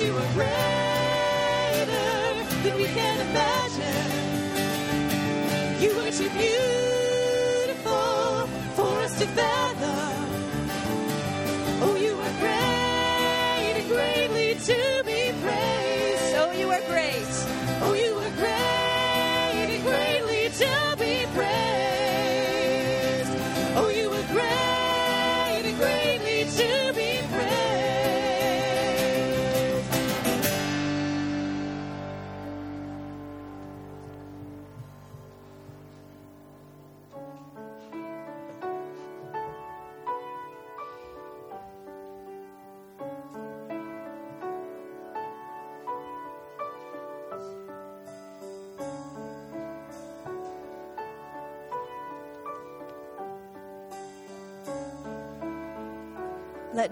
because you are greater than we can imagine. You are too beautiful for us to fathom. Oh, you are great and greatly to be praised. Oh, you are great.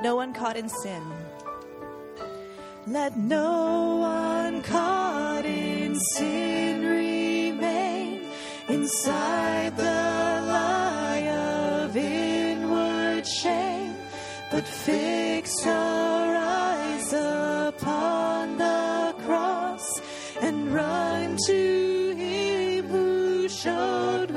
no one caught in sin. Let no one caught in sin remain inside the lie of inward shame, but fix our eyes upon the cross and run to Him who showed.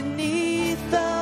beneath the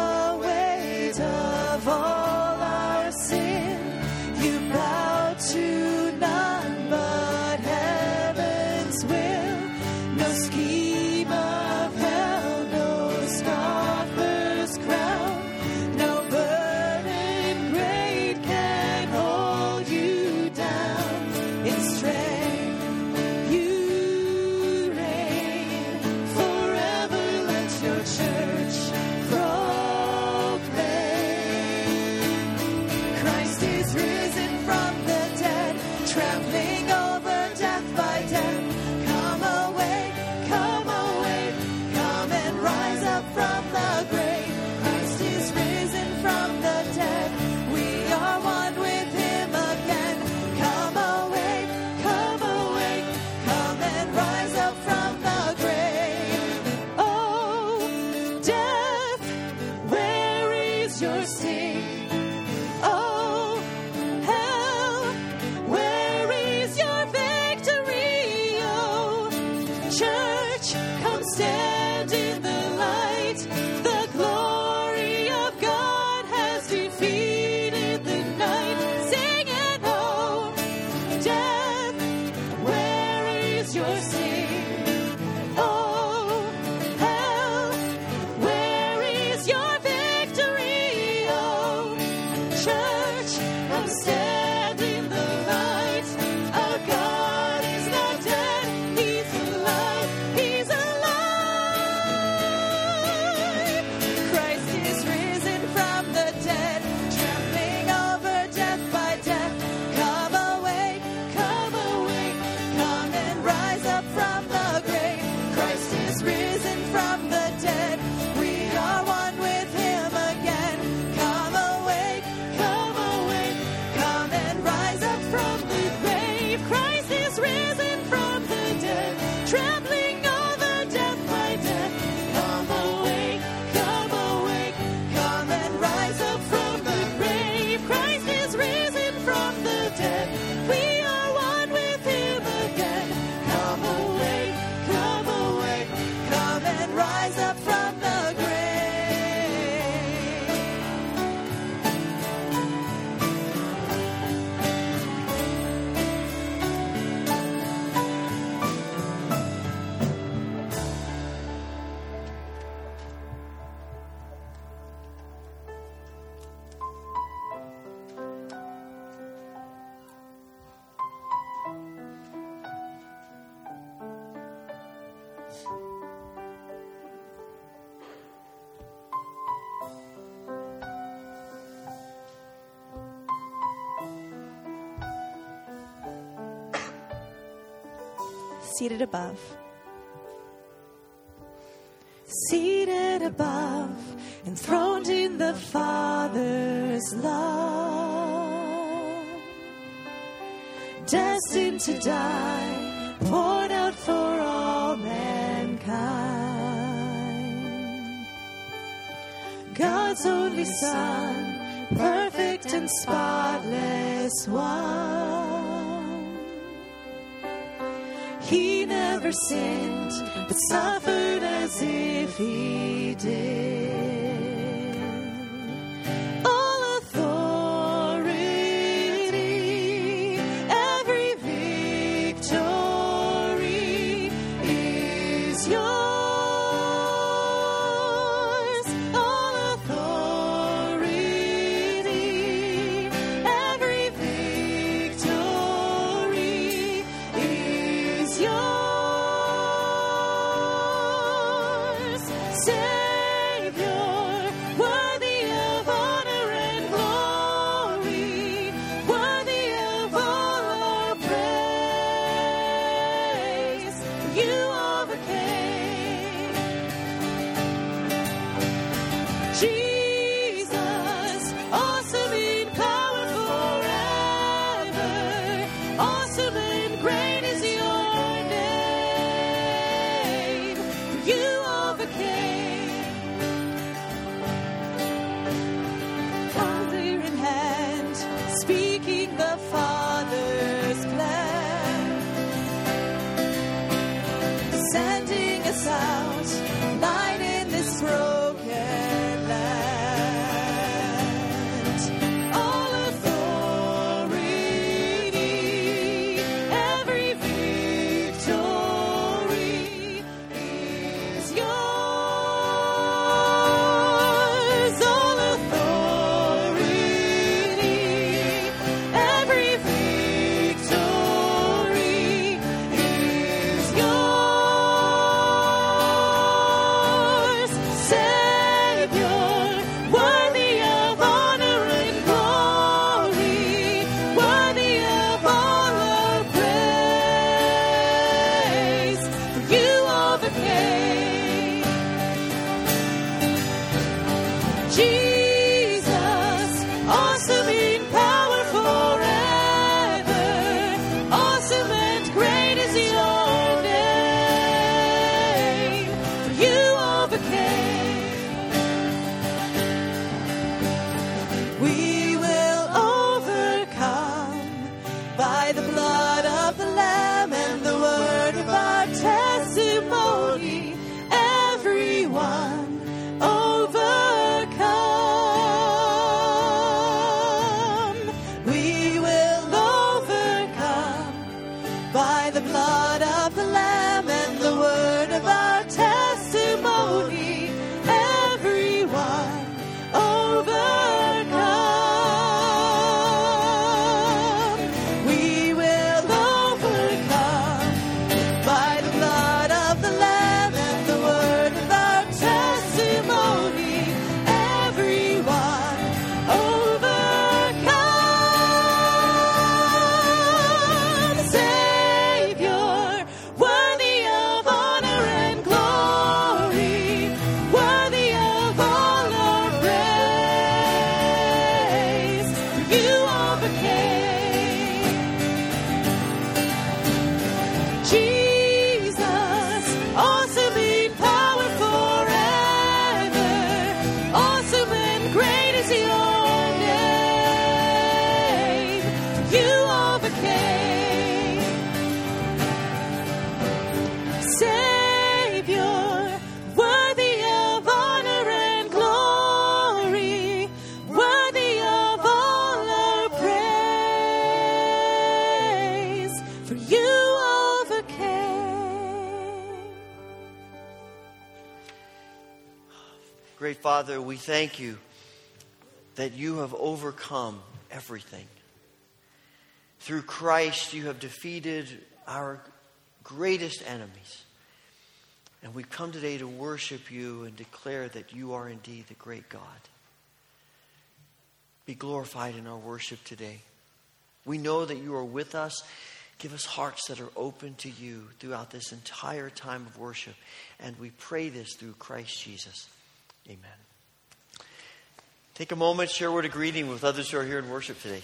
trip seated above. Seated above, enthroned in the Father's love, destined to die, poured out for all mankind. God's only Son, perfect and spotless one. He never sinned, but suffered as if he did. Thank you that you have overcome everything. Through Christ, you have defeated our greatest enemies. And we come today to worship you and declare that you are indeed the great God. Be glorified in our worship today. We know that you are with us Give us hearts that are open to you throughout this entire time of worship. And we pray this through Christ Jesus. Amen. Take a moment, share a word of greeting with others who are here in worship today.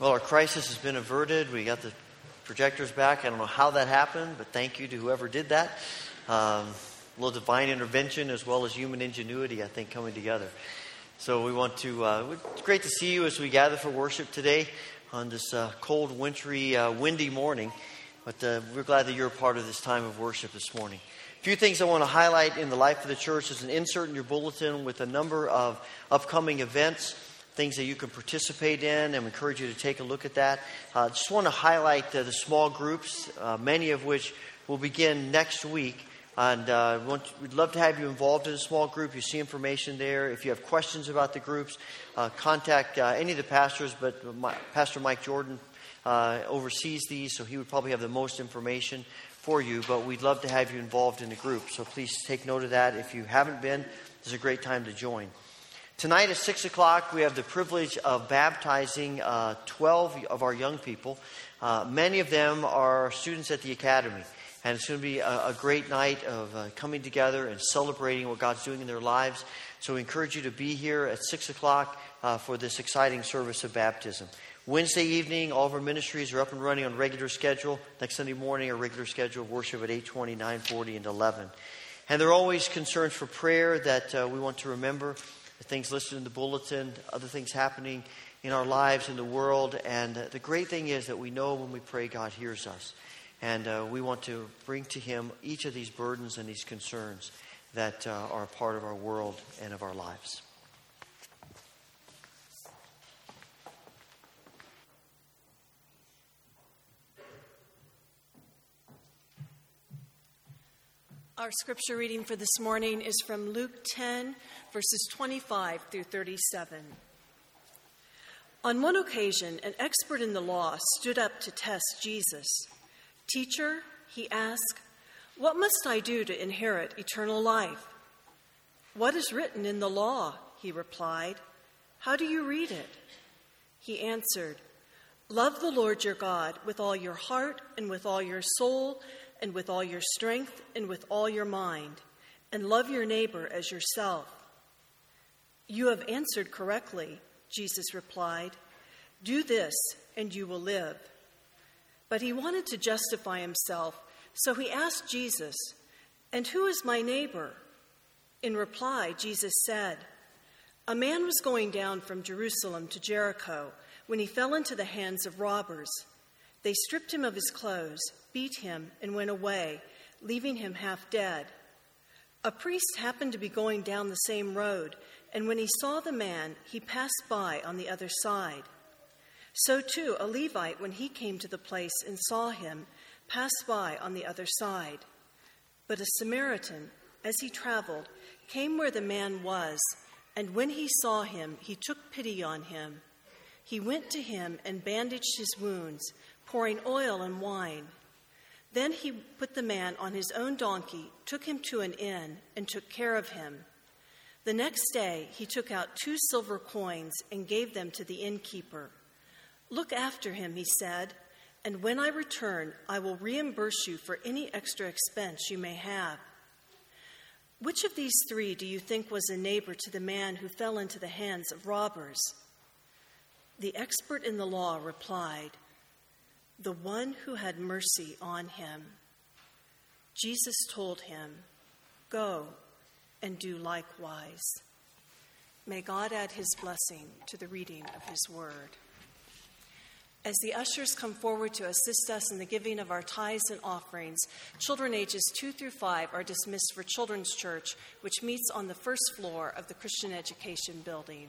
Well, our crisis has been averted. We got the projectors back. I don't know how that happened, but thank you to whoever did that. Um, a little divine intervention as well as human ingenuity, I think, coming together. So we want to, uh, it's great to see you as we gather for worship today on this uh, cold, wintry, uh, windy morning. But uh, we're glad that you're a part of this time of worship this morning. A few things I want to highlight in the life of the church. is an insert in your bulletin with a number of upcoming events things that you can participate in, and encourage you to take a look at that. I uh, just want to highlight the small groups, uh, many of which will begin next week. And uh, we'd love to have you involved in a small group. You see information there. If you have questions about the groups, uh, contact uh, any of the pastors, but my, Pastor Mike Jordan oversees these, so he would probably have the most information for you. But we'd love to have you involved in the group. So please take note of that. If you haven't been, this is a great time to join. Tonight at 6 o'clock, we have the privilege of baptizing uh, 12 of our young people. Uh, many of them are students at the academy. And it's going to be a, a great night of uh, coming together and celebrating what God's doing in their lives. So we encourage you to be here at 6 o'clock uh, for this exciting service of baptism. Wednesday evening, all of our ministries are up and running on regular schedule. Next Sunday morning, our regular schedule of worship at 8.20, 9.40, and 11. And there are always concerns for prayer that uh, we want to remember the things listed in the bulletin, other things happening in our lives, in the world. And uh, the great thing is that we know when we pray, God hears us. And uh, we want to bring to Him each of these burdens and these concerns that uh, are a part of our world and of our lives. Our scripture reading for this morning is from Luke 10, verses 25 through 37. On one occasion, an expert in the law stood up to test Jesus. Teacher, he asked, what must I do to inherit eternal life? What is written in the law? He replied. How do you read it? He answered, Love the Lord your God with all your heart and with all your soul and with all your strength and with all your mind, and love your neighbor as yourself. You have answered correctly, Jesus replied. Do this, and you will live. But he wanted to justify himself, so he asked Jesus, And who is my neighbor? In reply, Jesus said, A man was going down from Jerusalem to Jericho when he fell into the hands of robbers. They stripped him of his clothes beat him, and went away, leaving him half dead. A priest happened to be going down the same road, and when he saw the man, he passed by on the other side. So too, a Levite, when he came to the place and saw him, passed by on the other side. But a Samaritan, as he traveled, came where the man was, and when he saw him, he took pity on him. He went to him and bandaged his wounds, pouring oil and wine. Then he put the man on his own donkey, took him to an inn, and took care of him. The next day he took out two silver coins and gave them to the innkeeper. Look after him, he said, and when I return, I will reimburse you for any extra expense you may have. Which of these three do you think was a neighbor to the man who fell into the hands of robbers? The expert in the law replied, the one who had mercy on him. Jesus told him, Go and do likewise. May God add his blessing to the reading of his word. As the ushers come forward to assist us in the giving of our tithes and offerings, children ages 2 through 5 are dismissed for Children's Church, which meets on the first floor of the Christian Education Building.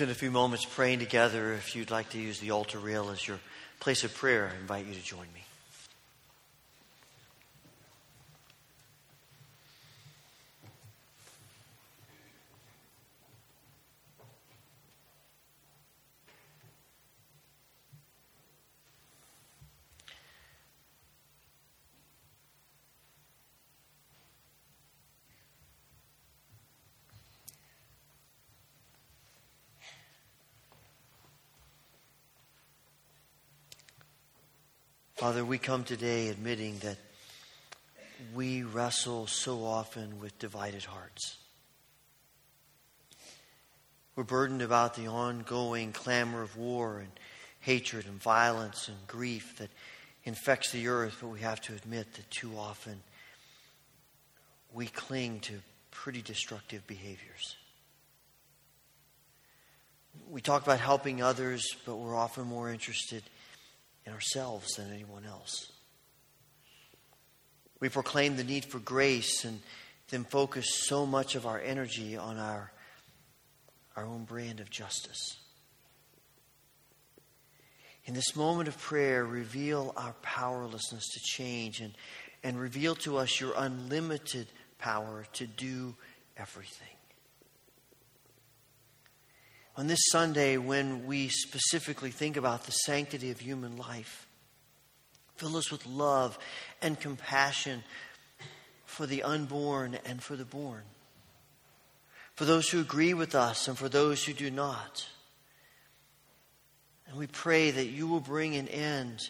Spend a few moments praying together. If you'd like to use the altar rail as your place of prayer, I invite you to join me. Father, we come today admitting that we wrestle so often with divided hearts. We're burdened about the ongoing clamor of war and hatred and violence and grief that infects the earth, but we have to admit that too often we cling to pretty destructive behaviors. We talk about helping others, but we're often more interested in ourselves than anyone else. We proclaim the need for grace and then focus so much of our energy on our, our own brand of justice. In this moment of prayer, reveal our powerlessness to change and, and reveal to us your unlimited power to do everything. On this Sunday, when we specifically think about the sanctity of human life, Fill us with love and compassion for the unborn and for the born, for those who agree with us and for those who do not. And we pray that you will bring an end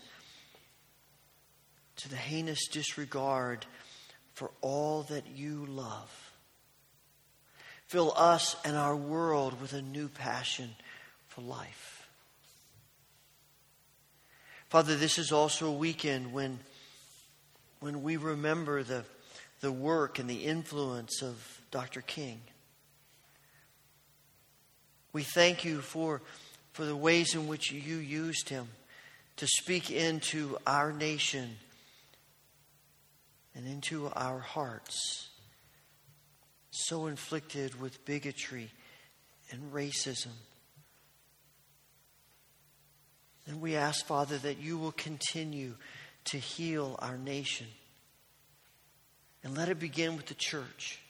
to the heinous disregard for all that you love. Fill us and our world with a new passion for life. Father, this is also a weekend when, when we remember the, the work and the influence of Dr. King. We thank you for, for the ways in which you used him to speak into our nation and into our hearts, so inflicted with bigotry and racism. And we ask, Father, that you will continue to heal our nation. And let it begin with the church.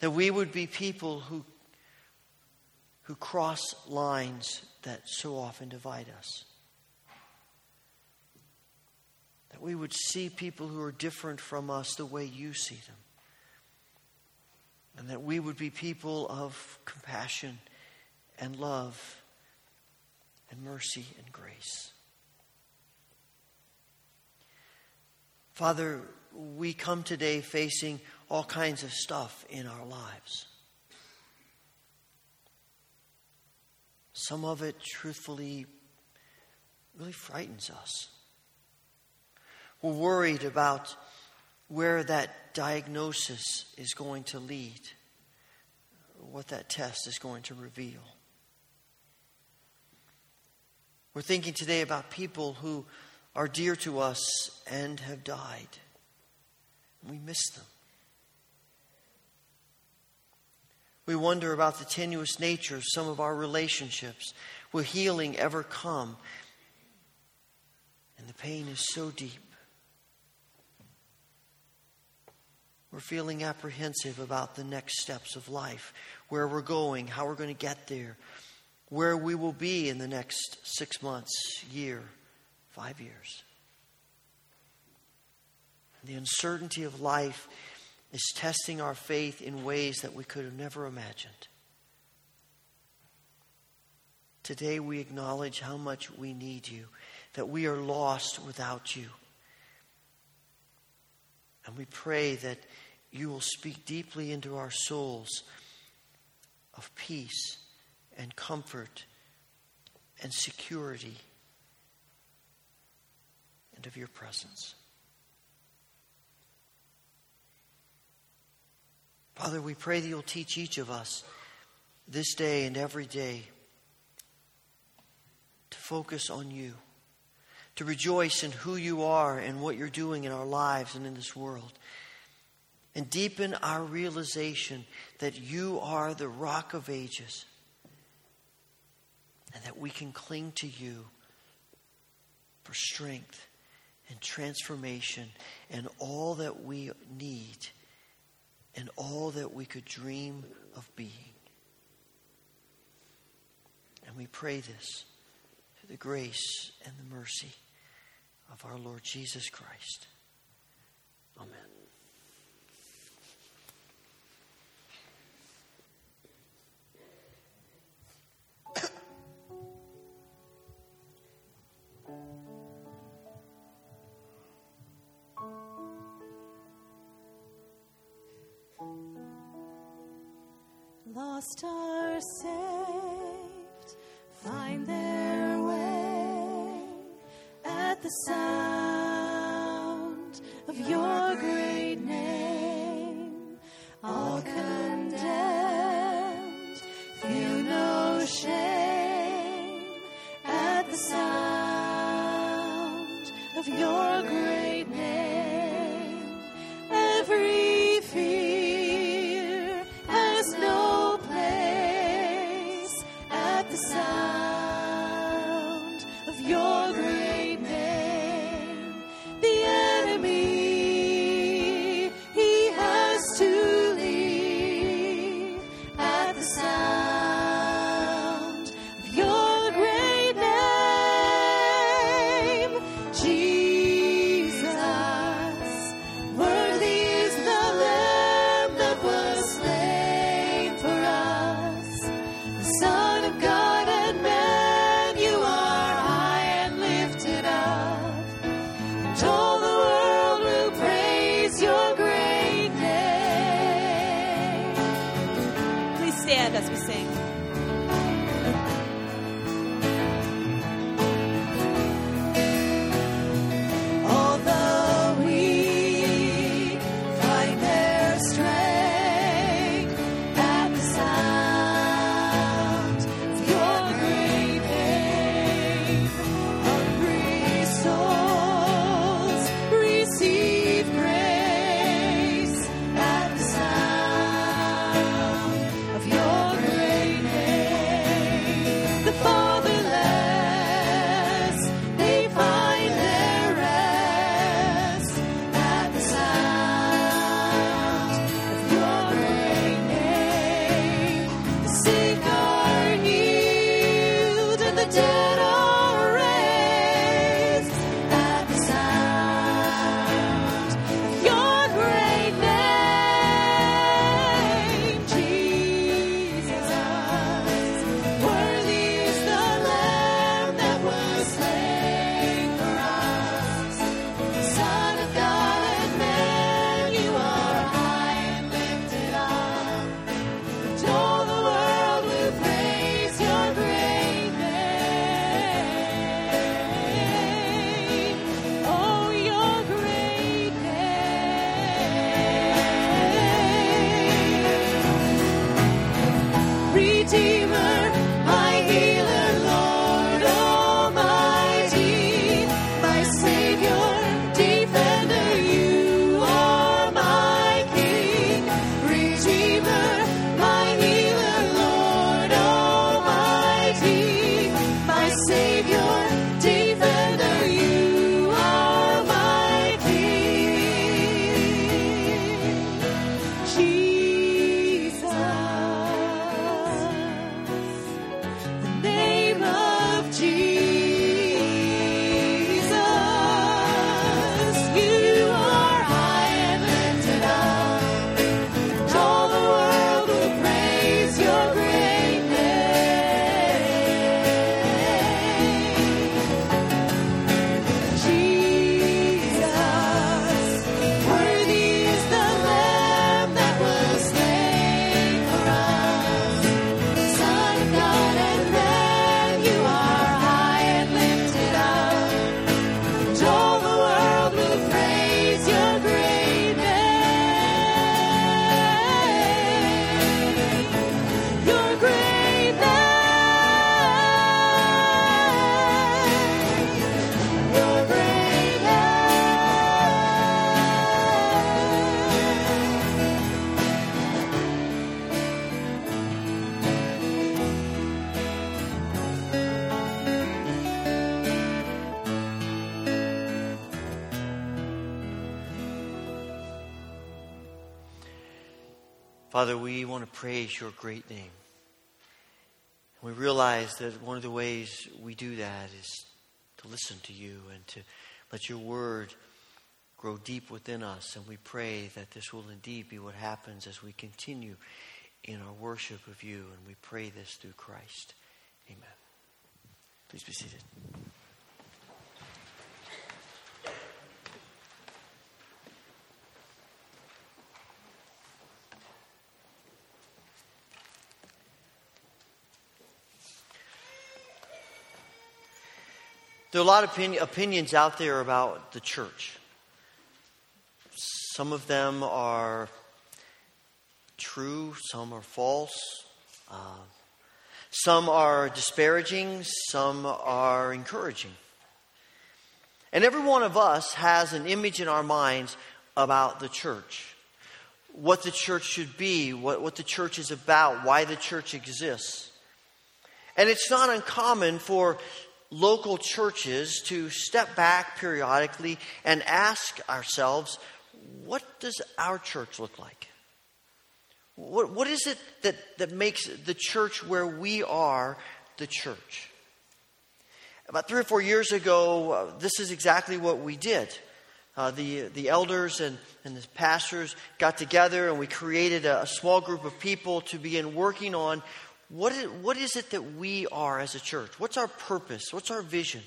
That we would be people who, who cross lines that so often divide us. That we would see people who are different from us the way you see them. And that we would be people of compassion and love and mercy and grace. Father, we come today facing all kinds of stuff in our lives. Some of it, truthfully, really frightens us. We're worried about where that diagnosis is going to lead, what that test is going to reveal. We're thinking today about people who are dear to us and have died. We miss them. We wonder about the tenuous nature of some of our relationships. Will healing ever come? And the pain is so deep. We're feeling apprehensive about the next steps of life, where we're going, how we're going to get there, where we will be in the next six months, year, five years. The uncertainty of life is testing our faith in ways that we could have never imagined. Today we acknowledge how much we need you, that we are lost without you. And we pray that you will speak deeply into our souls of peace and comfort and security and of your presence. Father, we pray that you'll teach each of us this day and every day to focus on you, to rejoice in who you are and what you're doing in our lives and in this world, and deepen our realization that you are the rock of ages and that we can cling to you for strength and transformation and all that we need and all that we could dream of being. And we pray this through the grace and the mercy of our Lord Jesus Christ. Amen. Lost are saved, find their way at the sound of your great name. Father, we want to praise your great name. We realize that one of the ways we do that is to listen to you and to let your word grow deep within us. And we pray that this will indeed be what happens as we continue in our worship of you. And we pray this through Christ. Amen. Please be seated. There are a lot of opinion, opinions out there about the church. Some of them are true, some are false. Uh, some are disparaging, some are encouraging. And every one of us has an image in our minds about the church. What the church should be, what, what the church is about, why the church exists. And it's not uncommon for local churches to step back periodically and ask ourselves, what does our church look like? What, what is it that, that makes the church where we are the church? About three or four years ago, uh, this is exactly what we did. Uh, the, the elders and, and the pastors got together and we created a, a small group of people to begin working on what is, what is it that we are as a church? What's our purpose? What's our vision?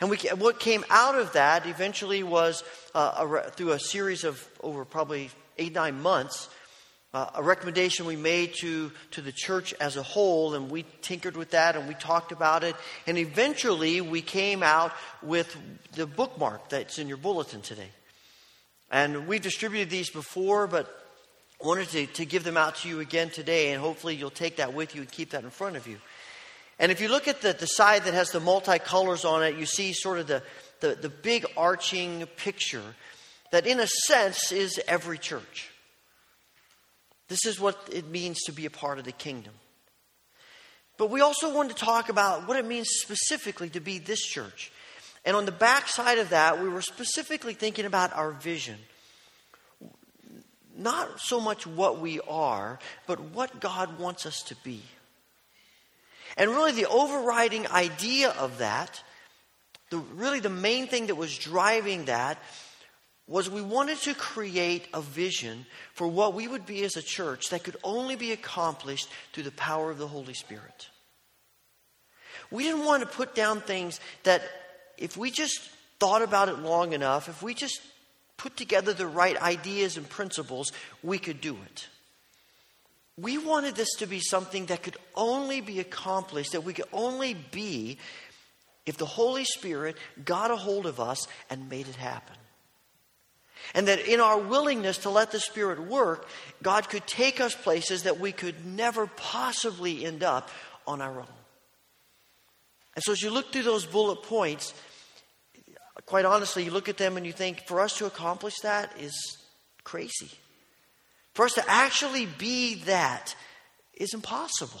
And we, what came out of that eventually was uh, a, through a series of over probably eight, nine months, uh, a recommendation we made to, to the church as a whole, and we tinkered with that and we talked about it. And eventually we came out with the bookmark that's in your bulletin today. And we've distributed these before, but wanted to, to give them out to you again today, and hopefully you'll take that with you and keep that in front of you. And if you look at the, the side that has the multicolors on it, you see sort of the, the, the big arching picture that, in a sense, is every church. This is what it means to be a part of the kingdom. But we also want to talk about what it means specifically to be this church. And on the back side of that, we were specifically thinking about our vision not so much what we are, but what God wants us to be. And really, the overriding idea of that, the, really the main thing that was driving that, was we wanted to create a vision for what we would be as a church that could only be accomplished through the power of the Holy Spirit. We didn't want to put down things that, if we just thought about it long enough, if we just put together the right ideas and principles, we could do it. We wanted this to be something that could only be accomplished, that we could only be if the Holy Spirit got a hold of us and made it happen. And that in our willingness to let the Spirit work, God could take us places that we could never possibly end up on our own. And so as you look through those bullet points, quite honestly, you look at them and you think, for us to accomplish that is crazy. For us to actually be that is impossible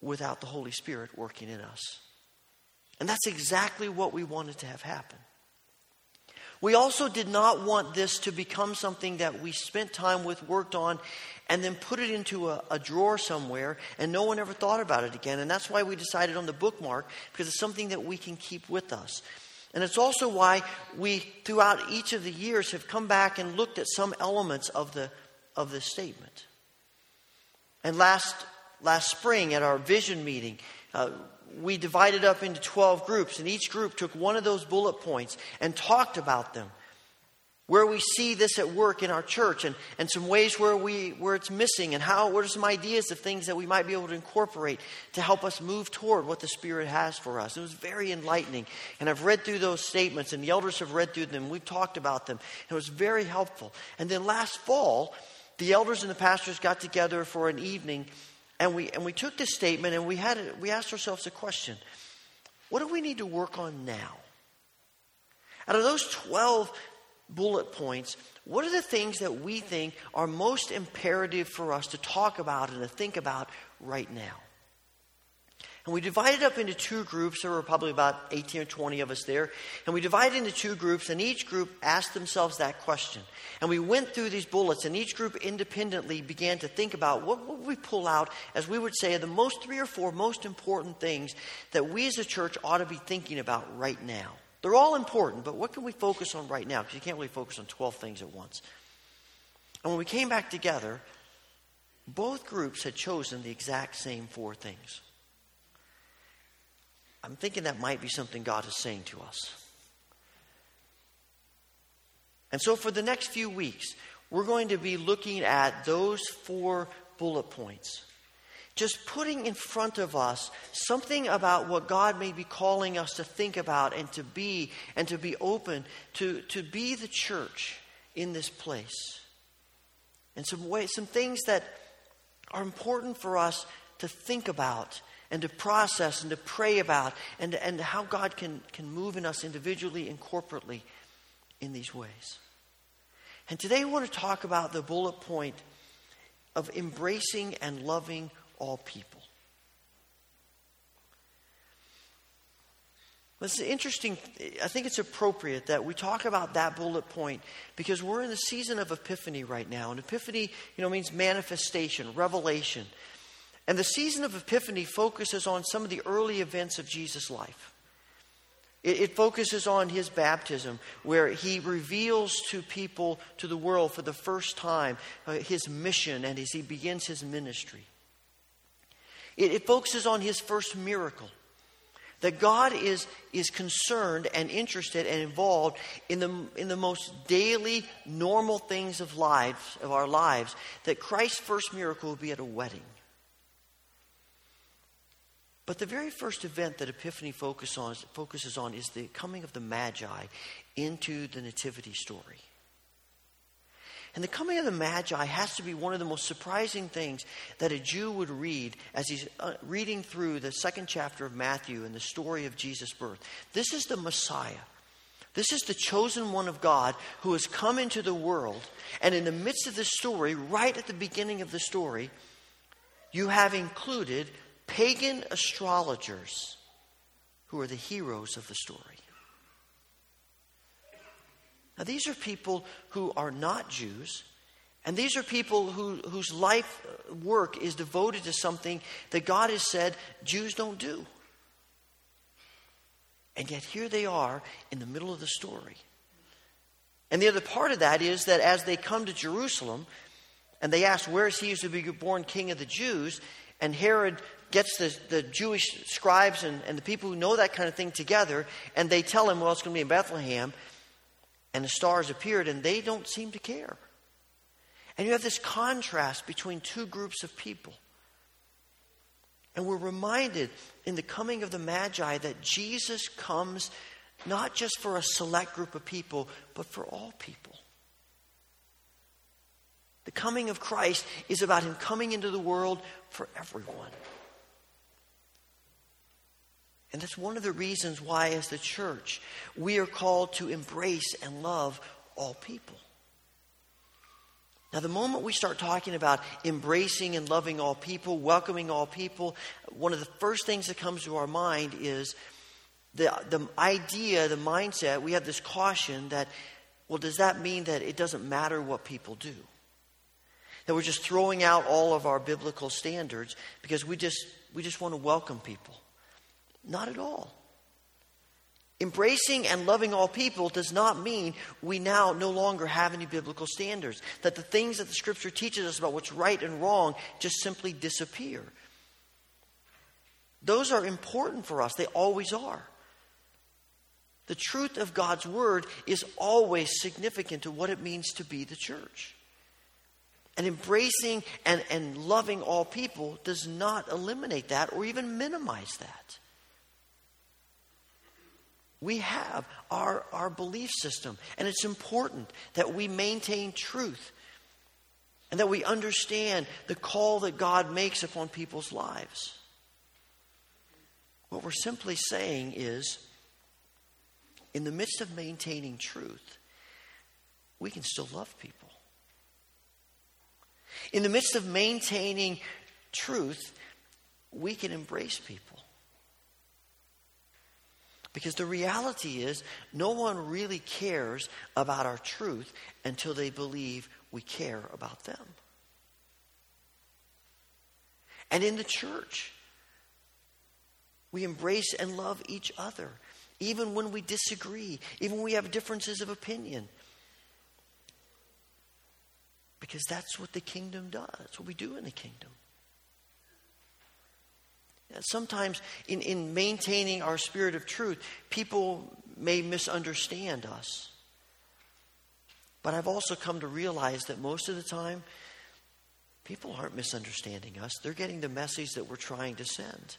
without the Holy Spirit working in us. And that's exactly what we wanted to have happen. We also did not want this to become something that we spent time with, worked on, and then put it into a, a, drawer somewhere, and no one ever thought about it again. And that's why we decided on the bookmark, because it's something that we can keep with us. And it's also why we, throughout each of the years, have come back and looked at some elements of the, of the statement. And last, last spring at our vision meeting, uh, we divided up into 12 groups, and each group took one of those bullet points and talked about them. Where we see this at work in our church, and, and some ways where, we, where it's missing, and how, what are some ideas of things that we might be able to incorporate to help us move toward what the Spirit has for us. It was very enlightening. And I've read through those statements, and the elders have read through them. We've talked about them. It was very helpful. And then last fall, the elders and the pastors got together for an evening and we, and we took this statement and we, had we asked ourselves a question What do we need to work on now? Out of those 12 bullet points, what are the things that we think are most imperative for us to talk about and to think about right now? And we divided up into two groups. There were probably about 18 or 20 of us there. And we divided into two groups, and each group asked themselves that question. And we went through these bullets, and each group independently began to think about what would we pull out, as we would say, the most three or four most important things that we as a church ought to be thinking about right now. They're all important, but what can we focus on right now? Because you can't really focus on 12 things at once. And when we came back together, both groups had chosen the exact same four things. I'm thinking that might be something God is saying to us. And so, for the next few weeks, we're going to be looking at those four bullet points. Just putting in front of us something about what God may be calling us to think about and to be, and to be open to, to be the church in this place. And some ways, some things that are important for us to think about and to process and to pray about and, and how God can, can move in us individually and corporately in these ways. And today we want to talk about the bullet point of embracing and loving all people. It's interesting. I think it's appropriate that we talk about that bullet point because we're in the season of Epiphany right now. And Epiphany, you know, means manifestation, revelation. And the season of Epiphany focuses on some of the early events of Jesus' life. It, it, focuses on his baptism, where he reveals to people, to the world for the first time, uh, his mission and as he begins his ministry. It, it focuses on his first miracle. That God is, is concerned and interested and involved in the, in the most daily, normal things of lives, of our lives. That Christ's first miracle will be at a wedding. But the very first event that Epiphany focus on, focuses on is the coming of the Magi into the Nativity story. And the coming of the Magi has to be one of the most surprising things that a Jew would read as he's uh, reading through the second chapter of Matthew and the story of Jesus' birth. This is the Messiah. This is the chosen one of God who has come into the world. And in the midst of the story, right at the beginning of the story, you have included pagan astrologers who are the heroes of the story. Now, these are people who are not Jews, and these are people who, whose life uh, work is devoted to something that God has said Jews don't do. And yet, here they are in the middle of the story. And the other part of that is that as they come to Jerusalem and they ask, Where is he who's to be born king of the Jews? And Herod gets the, the Jewish scribes and, and the people who know that kind of thing together, and they tell him, well, it's going to be in Bethlehem. And the stars appeared, and they don't seem to care. And you have this contrast between two groups of people. And we're reminded in the coming of the Magi that Jesus comes not just for a select group of people, but for all people. The coming of Christ is about him coming into the world for everyone. And that's one of the reasons why, as the church, we are called to embrace and love all people. Now, the moment we start talking about embracing and loving all people, welcoming all people, one of the first things that comes to our mind is the, the idea, the mindset, we have this caution that, well, does that mean that it doesn't matter what people do? That we're just throwing out all of our biblical standards because we just, we just want to welcome people. Not at all. Embracing and loving all people does not mean we now no longer have any biblical standards. That the things that the scripture teaches us about what's right and wrong just simply disappear. Those are important for us, they always are. The truth of God's word is always significant to what it means to be the church. And embracing and, and loving all people does not eliminate that or even minimize that. We have our, our belief system, and it's important that we maintain truth and that we understand the call that God makes upon people's lives. What we're simply saying is, in the midst of maintaining truth, we can still love people. In the midst of maintaining truth, we can embrace people. Because the reality is, no one really cares about our truth until they believe we care about them. And in the church, we embrace and love each other, even when we disagree, even when we have differences of opinion. Because that's what the kingdom does. What we do in the kingdom. Uh, sometimes, in, in maintaining our spirit of truth, people may misunderstand us. But I've also come to realize that most of the time, people aren't misunderstanding us. They're getting the message that we're trying to send.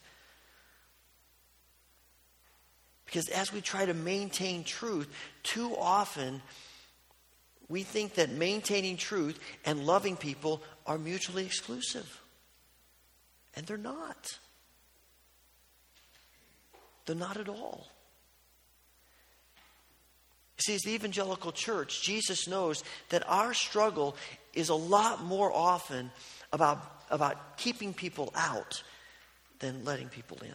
Because as we try to maintain truth, too often we think that maintaining truth and loving people are mutually exclusive. And they're not. They're not at all. See, as the evangelical church, Jesus knows that our struggle is a lot more often about, about keeping people out than letting people in.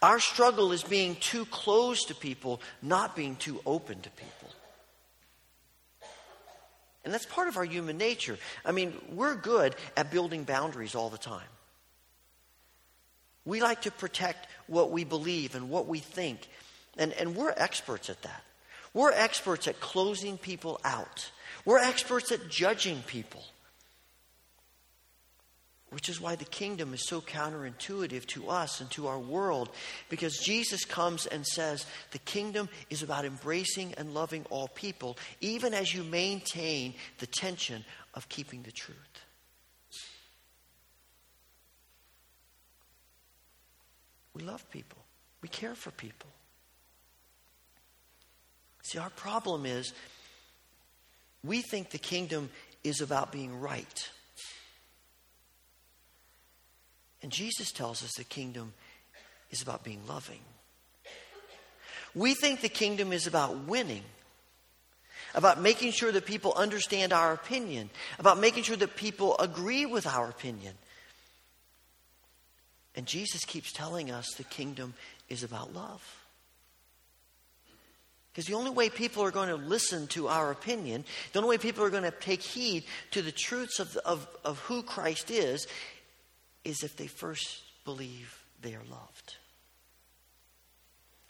Our struggle is being too close to people, not being too open to people. And that's part of our human nature. I mean, we're good at building boundaries all the time. We like to protect what we believe and what we think. And, and we're experts at that. We're experts at closing people out. We're experts at judging people. Which is why the kingdom is so counterintuitive to us and to our world. Because Jesus comes and says the kingdom is about embracing and loving all people, even as you maintain the tension of keeping the truth. We love people, we care for people. See, our problem is we think the kingdom is about being right. And Jesus tells us the kingdom is about being loving. We think the kingdom is about winning, about making sure that people understand our opinion, about making sure that people agree with our opinion. And Jesus keeps telling us the kingdom is about love. Because the only way people are going to listen to our opinion, the only way people are going to take heed to the truths of, of, of who Christ is, is if they first believe they are loved.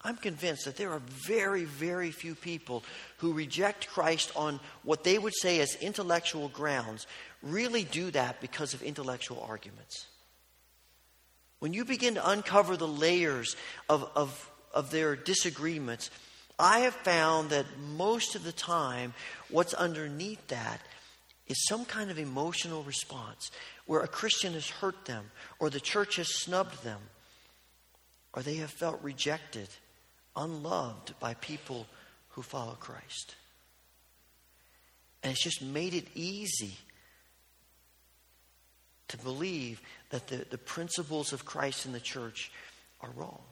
I'm convinced that there are very, very few people who reject Christ on what they would say as intellectual grounds, really do that because of intellectual arguments. When you begin to uncover the layers of, of, of their disagreements, I have found that most of the time, what's underneath that is some kind of emotional response where a Christian has hurt them, or the church has snubbed them, or they have felt rejected unloved by people who follow Christ. And it's just made it easy to believe that the, the principles of Christ in the church are wrong.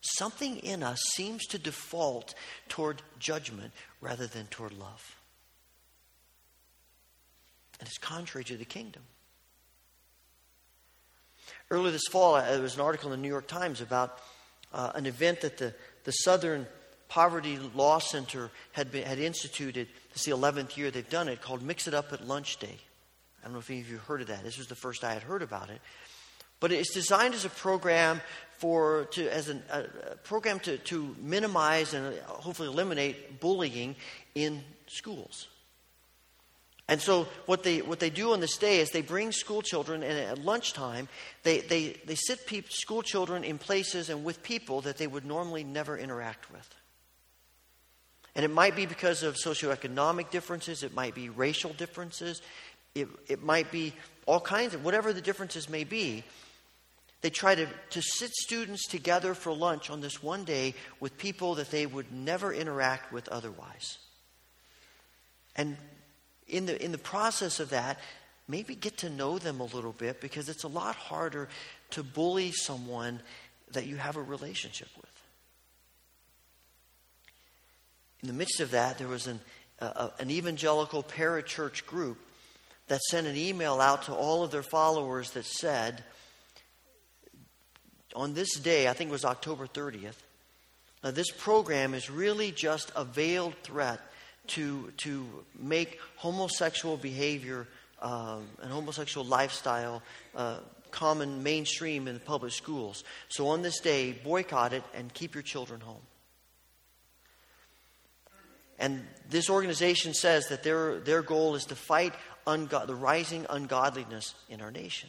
Something in us seems to default toward judgment rather than toward love. And it's contrary to the kingdom. Earlier this fall, there was an article in the New York Times about uh, an event that the, the Southern Poverty Law Center had, been, had instituted. It's the 11th year they've done it, called Mix It Up at Lunch Day. I don't know if any of you heard of that. This was the first I had heard about it. But it's designed as a program for to as an, a, program to, to minimize and uh, hopefully eliminate bullying in schools. And so what they what they do on this day is they bring school children and at lunchtime they they, they sit pe- school children in places and with people that they would normally never interact with. And it might be because of socioeconomic differences, it might be racial differences, it, it might be all kinds of whatever the differences may be. They try to, to sit students together for lunch on this one day with people that they would never interact with otherwise. And in the, in the process of that, maybe get to know them a little bit because it's a lot harder to bully someone that you have a relationship with. In the midst of that, there was an, uh, an evangelical parachurch group that sent an email out to all of their followers that said, on this day, I think it was October 30th, uh, this program is really just a veiled threat to, to make homosexual behavior um, and homosexual lifestyle uh, common mainstream in the public schools. So on this day, boycott it and keep your children home. And this organization says that their, their goal is to fight ungo- the rising ungodliness in our nation.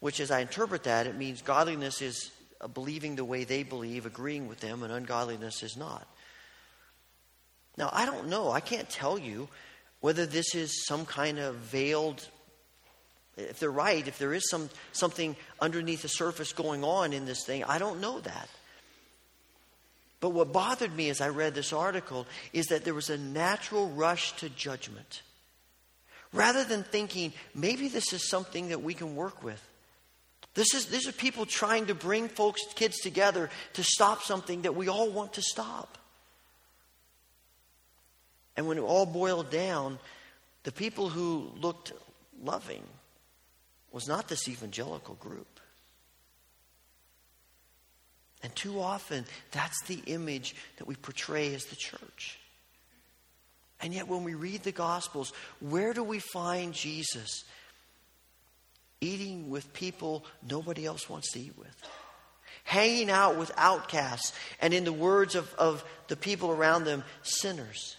Which, as I interpret that, it means godliness is believing the way they believe, agreeing with them, and ungodliness is not. Now, I don't know. I can't tell you whether this is some kind of veiled if they're right, if there is some, something underneath the surface going on in this thing, I don't know that. But what bothered me as I read this article is that there was a natural rush to judgment. Rather than thinking, maybe this is something that we can work with. This is, these are people trying to bring folks, kids together to stop something that we all want to stop. And when it all boiled down, the people who looked loving was not this evangelical group. And too often, that's the image that we portray as the church. And yet, when we read the Gospels, where do we find Jesus? Eating with people nobody else wants to eat with. Hanging out with outcasts, and in the words of, of the people around them, sinners.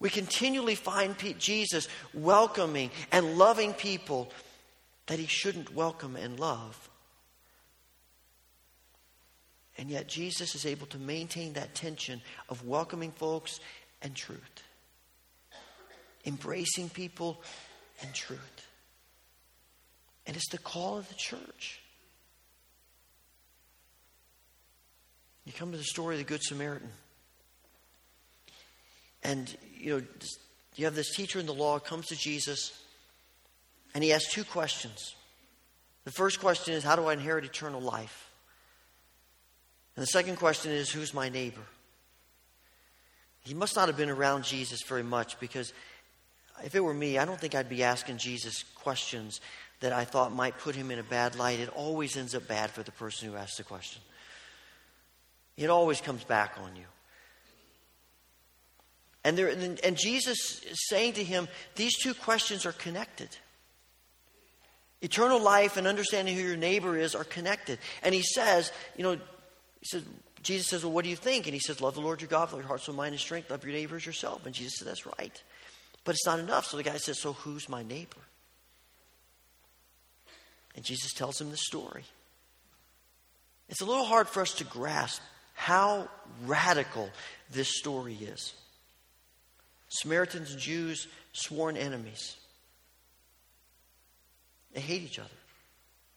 We continually find Jesus welcoming and loving people that he shouldn't welcome and love. And yet, Jesus is able to maintain that tension of welcoming folks and truth, embracing people and truth. And it's the call of the church. You come to the story of the Good Samaritan. And, you know, you have this teacher in the law comes to Jesus, and he asks two questions. The first question is, How do I inherit eternal life? And the second question is, Who's my neighbor? He must not have been around Jesus very much because if it were me, I don't think I'd be asking Jesus questions that I thought might put him in a bad light. It always ends up bad for the person who asks the question. It always comes back on you. And, there, and Jesus is saying to him, these two questions are connected. Eternal life and understanding who your neighbor is are connected. And he says, you know, he says, Jesus says, Well, what do you think? And he says, Love the Lord your God with your heart, soul, mind, and strength. Love your neighbor as yourself. And Jesus said, That's right. But it's not enough. So the guy says, So who's my neighbor? And Jesus tells him the story. It's a little hard for us to grasp how radical this story is. Samaritans and Jews, sworn enemies. They hate each other.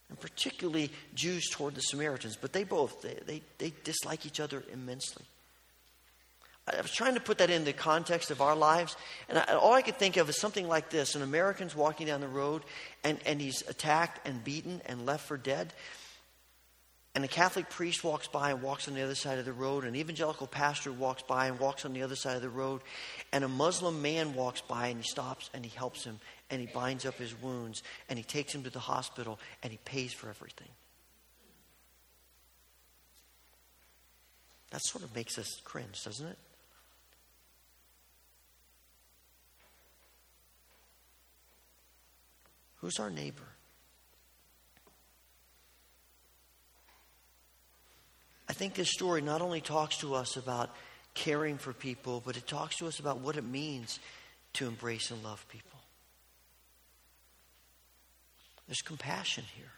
And particularly Jews toward the Samaritans, but they both, they, they, they dislike each other immensely. I was trying to put that in the context of our lives, and I, all I could think of is something like this an American's walking down the road, and, and he's attacked and beaten and left for dead. And a Catholic priest walks by and walks on the other side of the road. An evangelical pastor walks by and walks on the other side of the road. And a Muslim man walks by and he stops and he helps him and he binds up his wounds and he takes him to the hospital and he pays for everything. That sort of makes us cringe, doesn't it? Who's our neighbor? Think this story not only talks to us about caring for people, but it talks to us about what it means to embrace and love people. There's compassion here.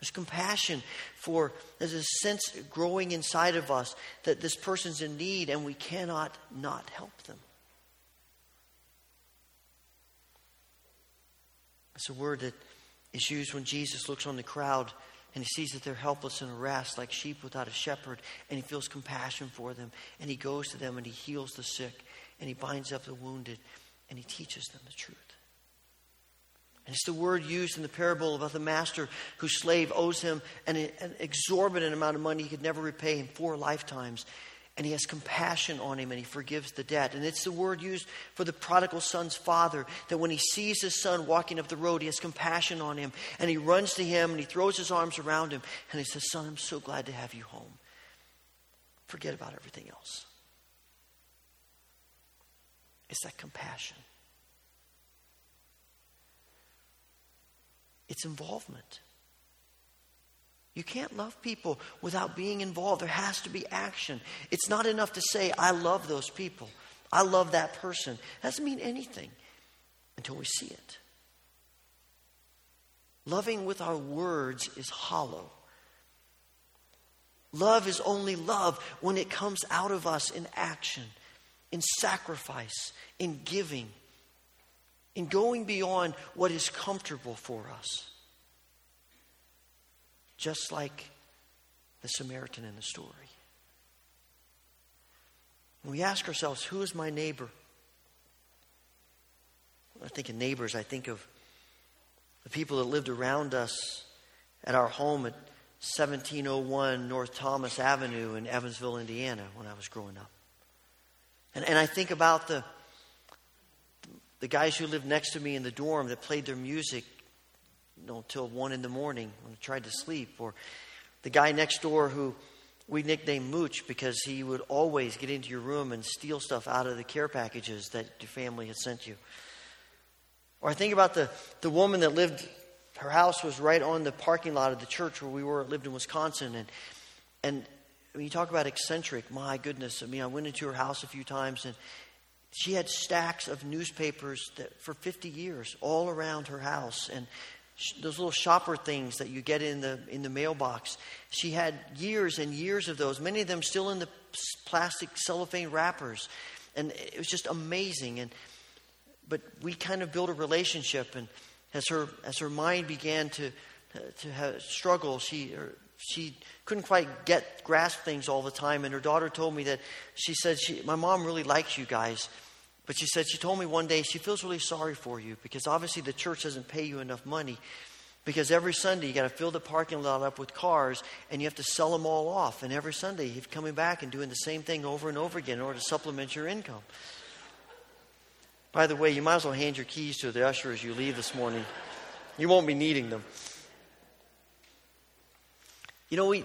There's compassion for, there's a sense growing inside of us that this person's in need and we cannot not help them. It's a word that is used when Jesus looks on the crowd and he sees that they're helpless and harassed like sheep without a shepherd, and he feels compassion for them, and he goes to them and he heals the sick, and he binds up the wounded, and he teaches them the truth. And it's the word used in the parable about the master whose slave owes him an, an exorbitant amount of money he could never repay in four lifetimes and he has compassion on him and he forgives the debt. And it's the word used for the prodigal son's father that when he sees his son walking up the road, he has compassion on him and he runs to him and he throws his arms around him and he says, Son, I'm so glad to have you home. Forget about everything else. It's that compassion, it's involvement. You can't love people without being involved. There has to be action. It's not enough to say, I love those people. I love that person. It doesn't mean anything until we see it. Loving with our words is hollow. Love is only love when it comes out of us in action, in sacrifice, in giving, in going beyond what is comfortable for us just like the Samaritan in the story. When we ask ourselves, who is my neighbor? When I think of neighbors, I think of the people that lived around us at our home at 1701 North Thomas Avenue in Evansville, Indiana, when I was growing up. And, and I think about the, the guys who lived next to me in the dorm that played their music you know, till one in the morning when I tried to sleep. Or the guy next door who we nicknamed Mooch because he would always get into your room and steal stuff out of the care packages that your family had sent you. Or I think about the, the woman that lived, her house was right on the parking lot of the church where we were, lived in Wisconsin. And, and when you talk about eccentric, my goodness, I mean, I went into her house a few times and she had stacks of newspapers that, for 50 years all around her house. And those little shopper things that you get in the in the mailbox. She had years and years of those. Many of them still in the plastic cellophane wrappers, and it was just amazing. And but we kind of built a relationship, and as her as her mind began to to have struggle, she she couldn't quite get grasp things all the time. And her daughter told me that she said she, my mom really likes you guys. But she said she told me one day she feels really sorry for you because obviously the church doesn't pay you enough money. Because every Sunday you got to fill the parking lot up with cars and you have to sell them all off. And every Sunday you're coming back and doing the same thing over and over again in order to supplement your income. By the way, you might as well hand your keys to the usher as you leave this morning. You won't be needing them. You know, we,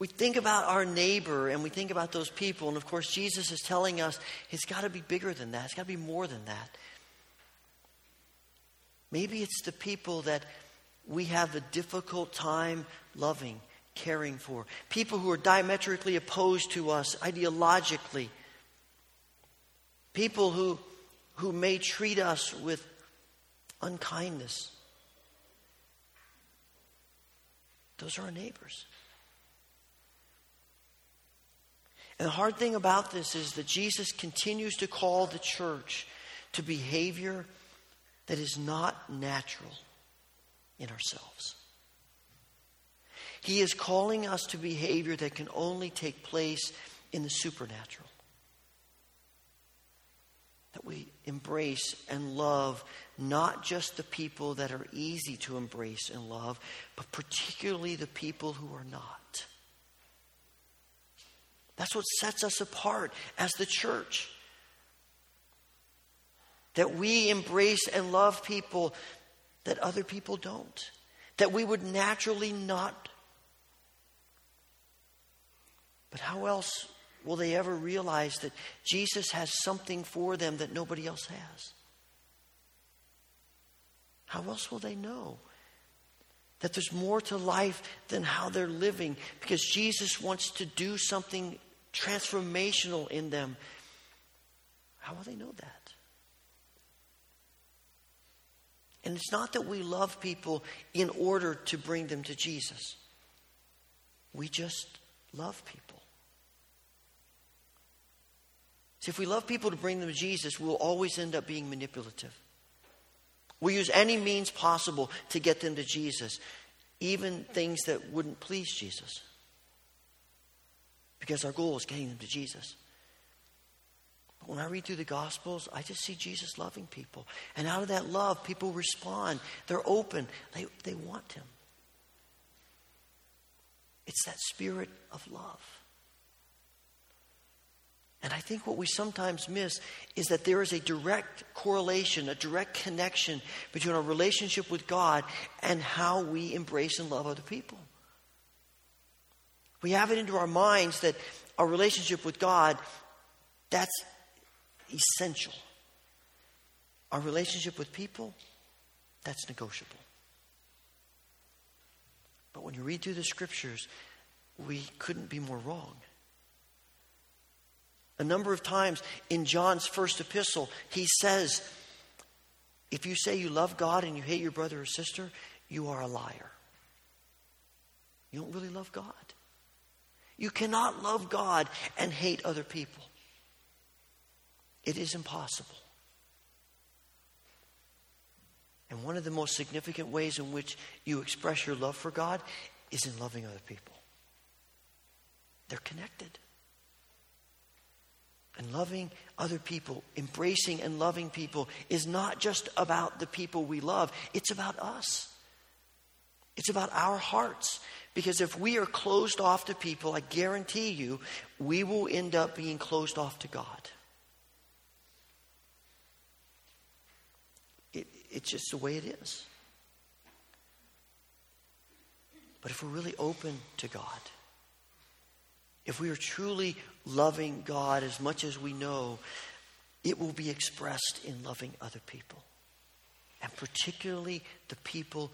we think about our neighbor and we think about those people. And of course, Jesus is telling us it's got to be bigger than that, it's got to be more than that. Maybe it's the people that we have a difficult time loving, caring for. People who are diametrically opposed to us ideologically. People who, who may treat us with unkindness. Those are our neighbors. And the hard thing about this is that Jesus continues to call the church to behavior that is not natural, in ourselves. He is calling us to behavior that can only take place in the supernatural. That we embrace and love not just the people that are easy to embrace and love, but particularly the people who are not. That's what sets us apart as the church. That we embrace and love people that other people don't. That we would naturally not. But how else will they ever realize that Jesus has something for them that nobody else has? How else will they know? That there's more to life than how they're living because Jesus wants to do something transformational in them. How will they know that? And it's not that we love people in order to bring them to Jesus. We just love people. See, if we love people to bring them to Jesus, we'll always end up being manipulative. We use any means possible to get them to Jesus, even things that wouldn't please Jesus. Because our goal is getting them to Jesus. But when I read through the Gospels, I just see Jesus loving people. And out of that love, people respond. They're open, they, they want Him. It's that spirit of love. And I think what we sometimes miss is that there is a direct correlation, a direct connection between our relationship with God and how we embrace and love other people. We have it into our minds that our relationship with God, that's essential. Our relationship with people, that's negotiable. But when you read through the scriptures, we couldn't be more wrong. A number of times in John's first epistle, he says, If you say you love God and you hate your brother or sister, you are a liar. You don't really love God. You cannot love God and hate other people. It is impossible. And one of the most significant ways in which you express your love for God is in loving other people. They're connected and loving other people, embracing and loving people, is not just about the people we love, it's about us. It's about our hearts. Because if we are closed off to people, I guarantee you, we will end up being closed off to God. It, it's just the way it is. But if we're really open to God, if we are truly loving God as much as we know, it will be expressed in loving other people. And particularly the people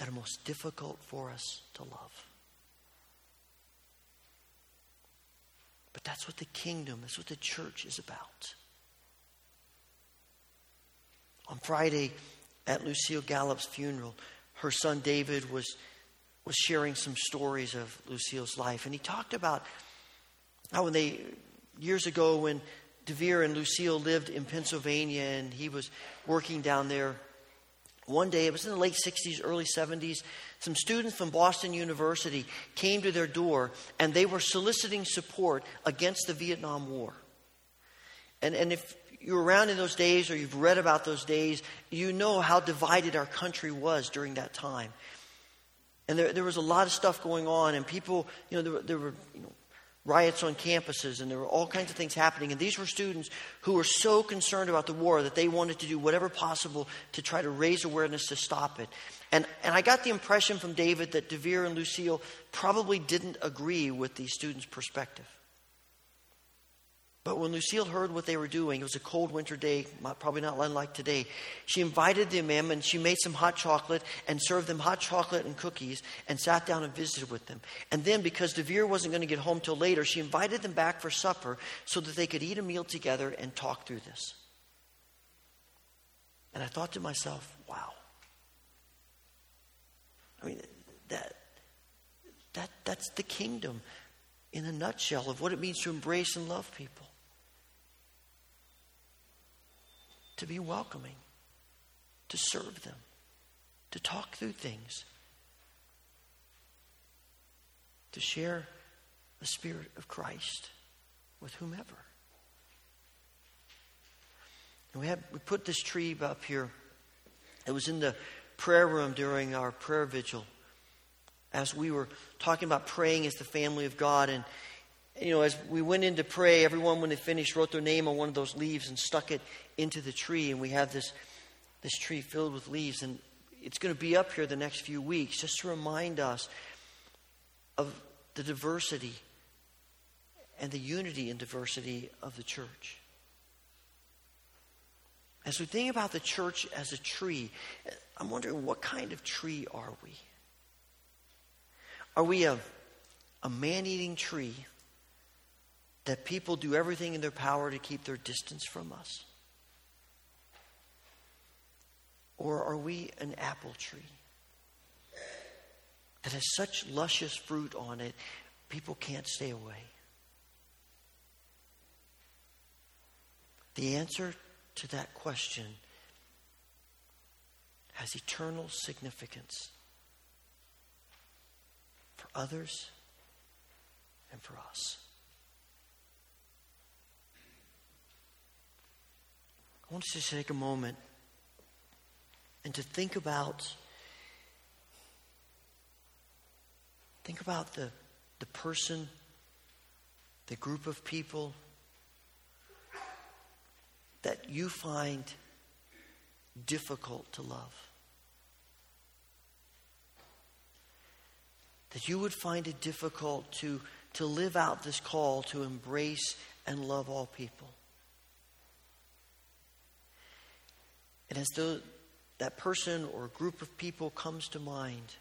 that are most difficult for us to love. But that's what the kingdom, that's what the church is about. On Friday at Lucille Gallup's funeral, her son David was, was sharing some stories of Lucille's life. And he talked about how when they, years ago, when DeVere and Lucille lived in Pennsylvania and he was working down there, one day, it was in the late 60s, early 70s, some students from Boston University came to their door and they were soliciting support against the Vietnam War. And, and if you're around in those days or you've read about those days, you know how divided our country was during that time. And there, there was a lot of stuff going on, and people, you know, there, were, there were you know, riots on campuses, and there were all kinds of things happening. And these were students who were so concerned about the war that they wanted to do whatever possible to try to raise awareness to stop it. And, and I got the impression from David that DeVere and Lucille probably didn't agree with these students' perspective. But when Lucille heard what they were doing, it was a cold winter day, probably not unlike today. She invited them in and she made some hot chocolate and served them hot chocolate and cookies and sat down and visited with them. And then, because DeVere wasn't going to get home till later, she invited them back for supper so that they could eat a meal together and talk through this. And I thought to myself, wow. I mean, that, that, that's the kingdom in a nutshell of what it means to embrace and love people. To be welcoming, to serve them, to talk through things, to share the Spirit of Christ with whomever. And we have we put this tree up here. It was in the prayer room during our prayer vigil as we were talking about praying as the family of God. And, you know, as we went in to pray, everyone, when they finished, wrote their name on one of those leaves and stuck it into the tree. And we have this, this tree filled with leaves. And it's going to be up here the next few weeks just to remind us of the diversity and the unity and diversity of the church. As we think about the church as a tree, I'm wondering what kind of tree are we? Are we a, a man eating tree that people do everything in their power to keep their distance from us? Or are we an apple tree that has such luscious fruit on it, people can't stay away? The answer to that question has eternal significance for others and for us. I want us to take a moment and to think about think about the, the person, the group of people that you find difficult to love. That you would find it difficult to, to live out this call to embrace and love all people. And as though that person or group of people comes to mind,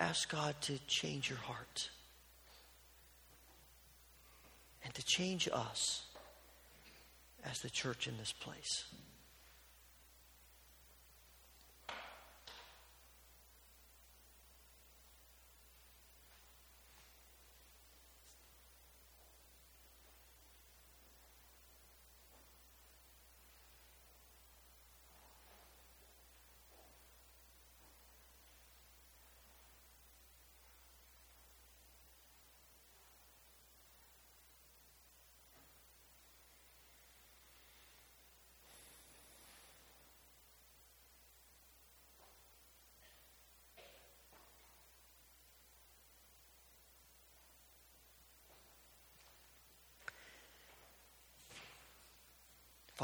ask God to change your heart and to change us as the church in this place.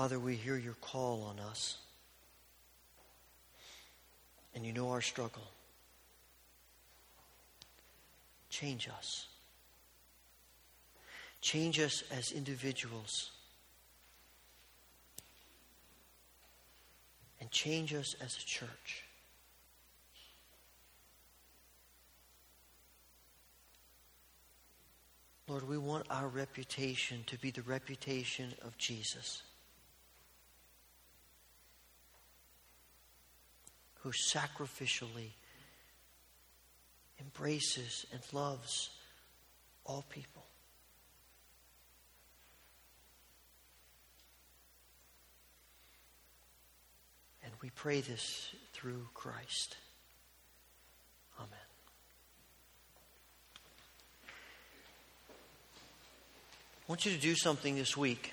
Father, we hear your call on us. And you know our struggle. Change us. Change us as individuals. And change us as a church. Lord, we want our reputation to be the reputation of Jesus. Who sacrificially embraces and loves all people. And we pray this through Christ. Amen. I want you to do something this week.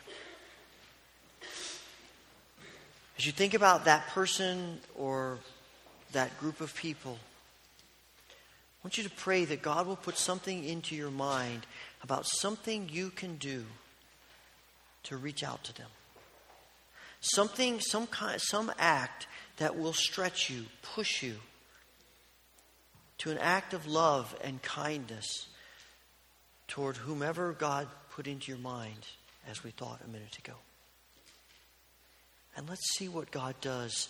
As you think about that person or that group of people, I want you to pray that God will put something into your mind about something you can do to reach out to them. Something, some kind, some act that will stretch you, push you to an act of love and kindness toward whomever God put into your mind, as we thought a minute ago. And let's see what God does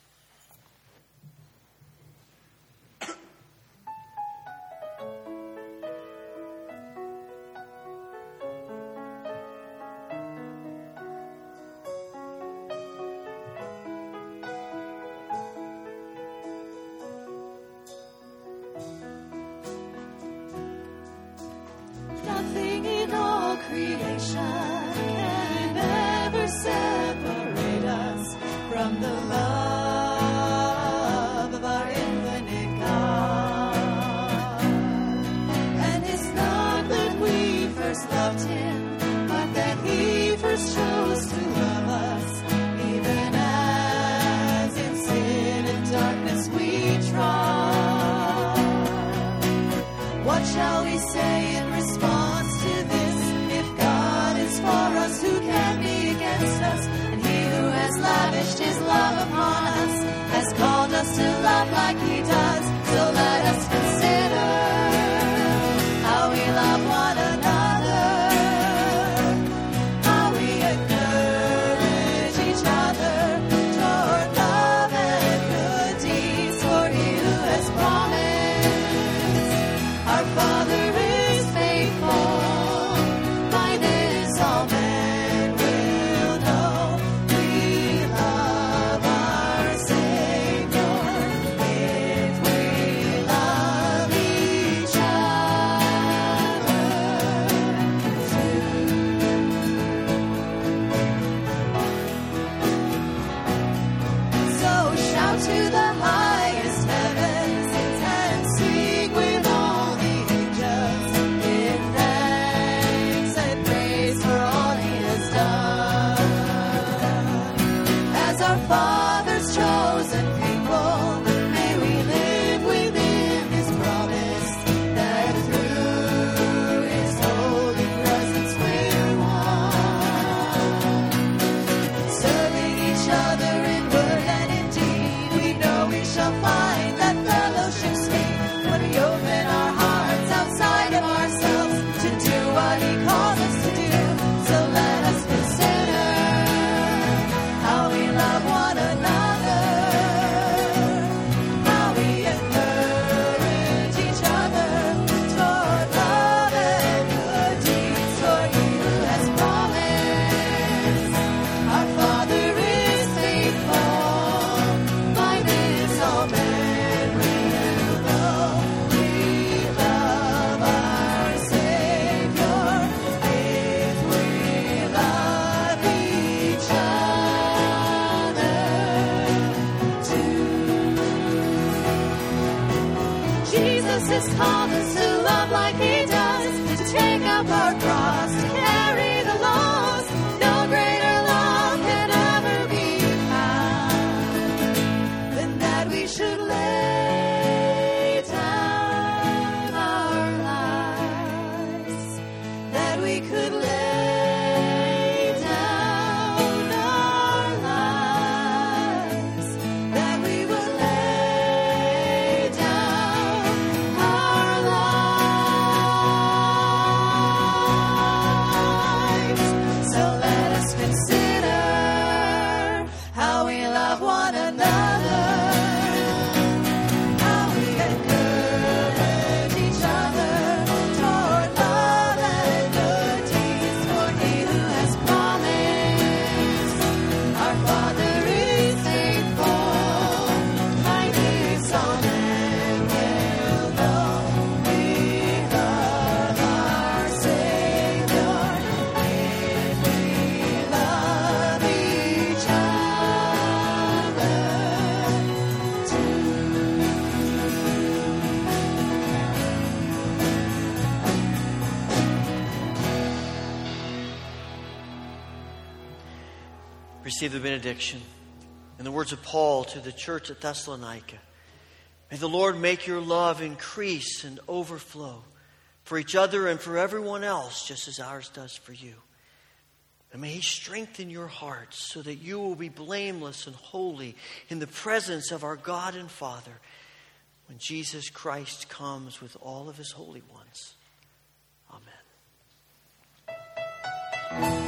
benediction. In the words of Paul to the church at Thessalonica, may the Lord make your love increase and overflow for each other and for everyone else, just as ours does for you. And may He strengthen your hearts so that you will be blameless and holy in the presence of our God and Father when Jesus Christ comes with all of His holy ones. Amen.